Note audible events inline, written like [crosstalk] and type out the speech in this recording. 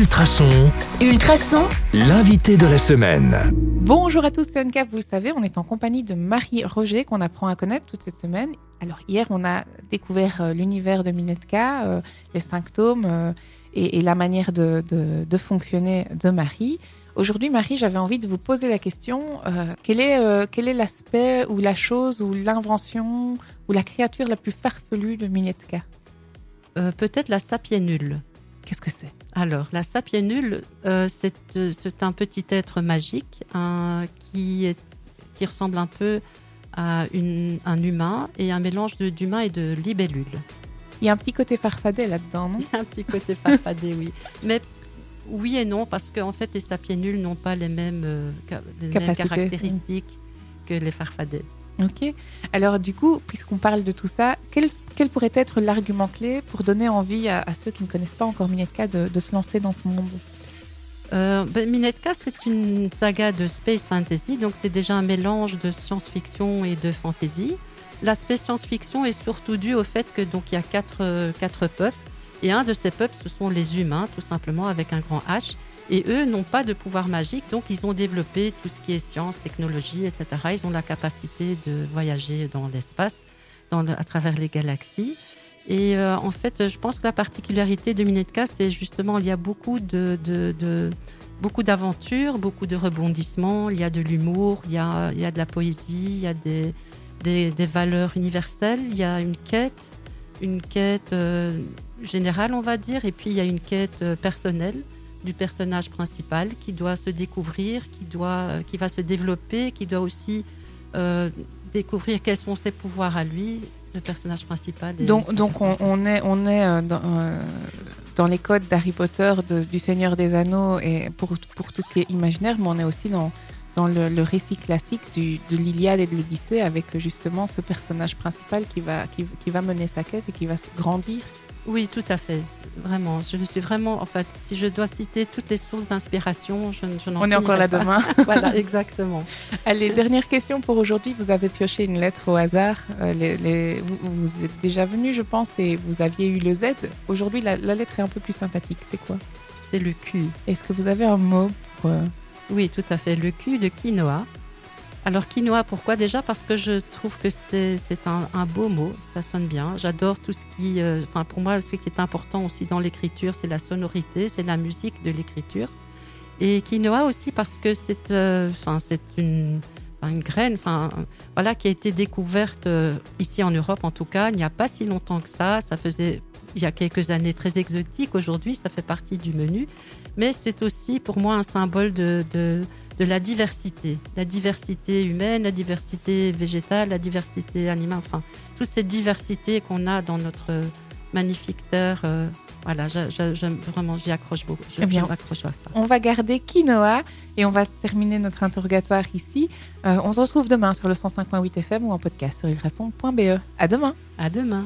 Ultrason, Ultrason, l'invité de la semaine. Bonjour à tous, c'est Anka. Vous le savez, on est en compagnie de Marie Roger qu'on apprend à connaître toute cette semaine. Alors hier, on a découvert euh, l'univers de Minetka, euh, les symptômes euh, et, et la manière de, de- de fonctionner de Marie. Aujourd'hui, Marie, j'avais envie de vous poser la question euh, quel est euh, quel est l'aspect ou la chose ou l'invention ou la créature la plus farfelue de Minetka Euh, Peut-être la sapiénule. Qu'est-ce que c'est Alors, la sapiénule, euh, c'est euh, c'est un petit être magique hein, qui, est- qui ressemble un peu à une- un humain et un mélange d'humain et de libellule. Il y a un petit côté farfadet là-dedans, non Il y a un petit côté farfadé, oui. Mais oui et non, parce qu'en fait, les sapiénules n'ont pas les mêmes, euh, les mêmes caractéristiques que les farfadets. Ok. Alors du coup, puisqu'on parle de tout ça, quel, quel pourrait être l'argument clé pour donner envie à, ceux qui ne connaissent pas encore Minetka de, de se lancer dans ce monde Euh, ben, Minetka, c'est une saga de space fantasy, donc c'est déjà un mélange de science-fiction et de fantasy. L'aspect science-fiction est surtout dû au fait que donc il y a quatre, euh, quatre peuples, et un de ces peuples, ce sont les humains, tout simplement avec un grand H. Et eux n'ont pas de pouvoir magique, donc ils ont développé tout ce qui est science, technologie, etc. Ils ont la capacité de voyager dans l'espace, à travers les galaxies. Et euh, en fait, je pense que la particularité de Minetka, c'est justement il y a beaucoup de, beaucoup d'aventures, beaucoup de rebondissements. Il y a de l'humour, il y a, de la poésie, il y a des valeurs universelles. Il y a une quête, une quête euh, générale, on va dire, et puis il y a une quête euh, personnelle du personnage principal qui doit se découvrir, qui doit, euh, qui va se développer, qui doit aussi euh, découvrir quels sont ses pouvoirs à lui, le personnage principal. Donc, donc on, on est, on est euh, dans, euh, dans les codes d'Harry Potter, de- du Seigneur des Anneaux et pour, pour tout ce qui est imaginaire, mais on est aussi dans, dans le, le récit classique du, de l'Iliade et de l'Odyssée avec justement ce personnage principal qui va, qui, qui va mener sa quête et qui va se grandir. Oui, tout à fait. Vraiment, je me suis vraiment, en fait, si je dois citer toutes les sources d'inspiration, je, je n'en On est encore là demain. [laughs] [laughs] voilà, exactement. Allez, dernière question pour aujourd'hui. Vous avez pioché une lettre au hasard. Euh, les- les- vous, vous êtes déjà venu, je pense, et vous aviez eu le Z. Aujourd'hui, la, la lettre est un peu plus sympathique. C'est quoi? C'est le cul. Est-ce que vous avez un mot pour, euh, Oui, tout à fait. Le cul de quinoa. Alors quinoa, pourquoi Déjà? Parce que je trouve que c'est un, beau mot, ça sonne bien. J'adore tout ce qui... euh, Enfin, pour moi, ce qui est important aussi dans l'écriture, c'est la sonorité, c'est la musique de l'écriture. Et quinoa aussi parce que c'est euh, une, une graine enfin, voilà, qui a été découverte euh, ici en Europe en tout cas, il n'y a pas si longtemps que ça. Ça faisait il y a quelques années très exotique. Aujourd'hui, ça fait partie du menu. Mais c'est aussi pour moi un symbole de, de, de la diversité. La diversité humaine, la diversité végétale, la diversité animale. Enfin, toute cette diversité qu'on a dans notre magnifique terre. euh, voilà, je- vraiment, j'y accroche beaucoup. Je, Eh bien, je m'accroche à ça. On va garder quinoa et on va terminer notre interrogatoire ici. Euh, on se retrouve demain sur le 105.8 FM ou en podcast sur ultrason.be. À demain. À demain.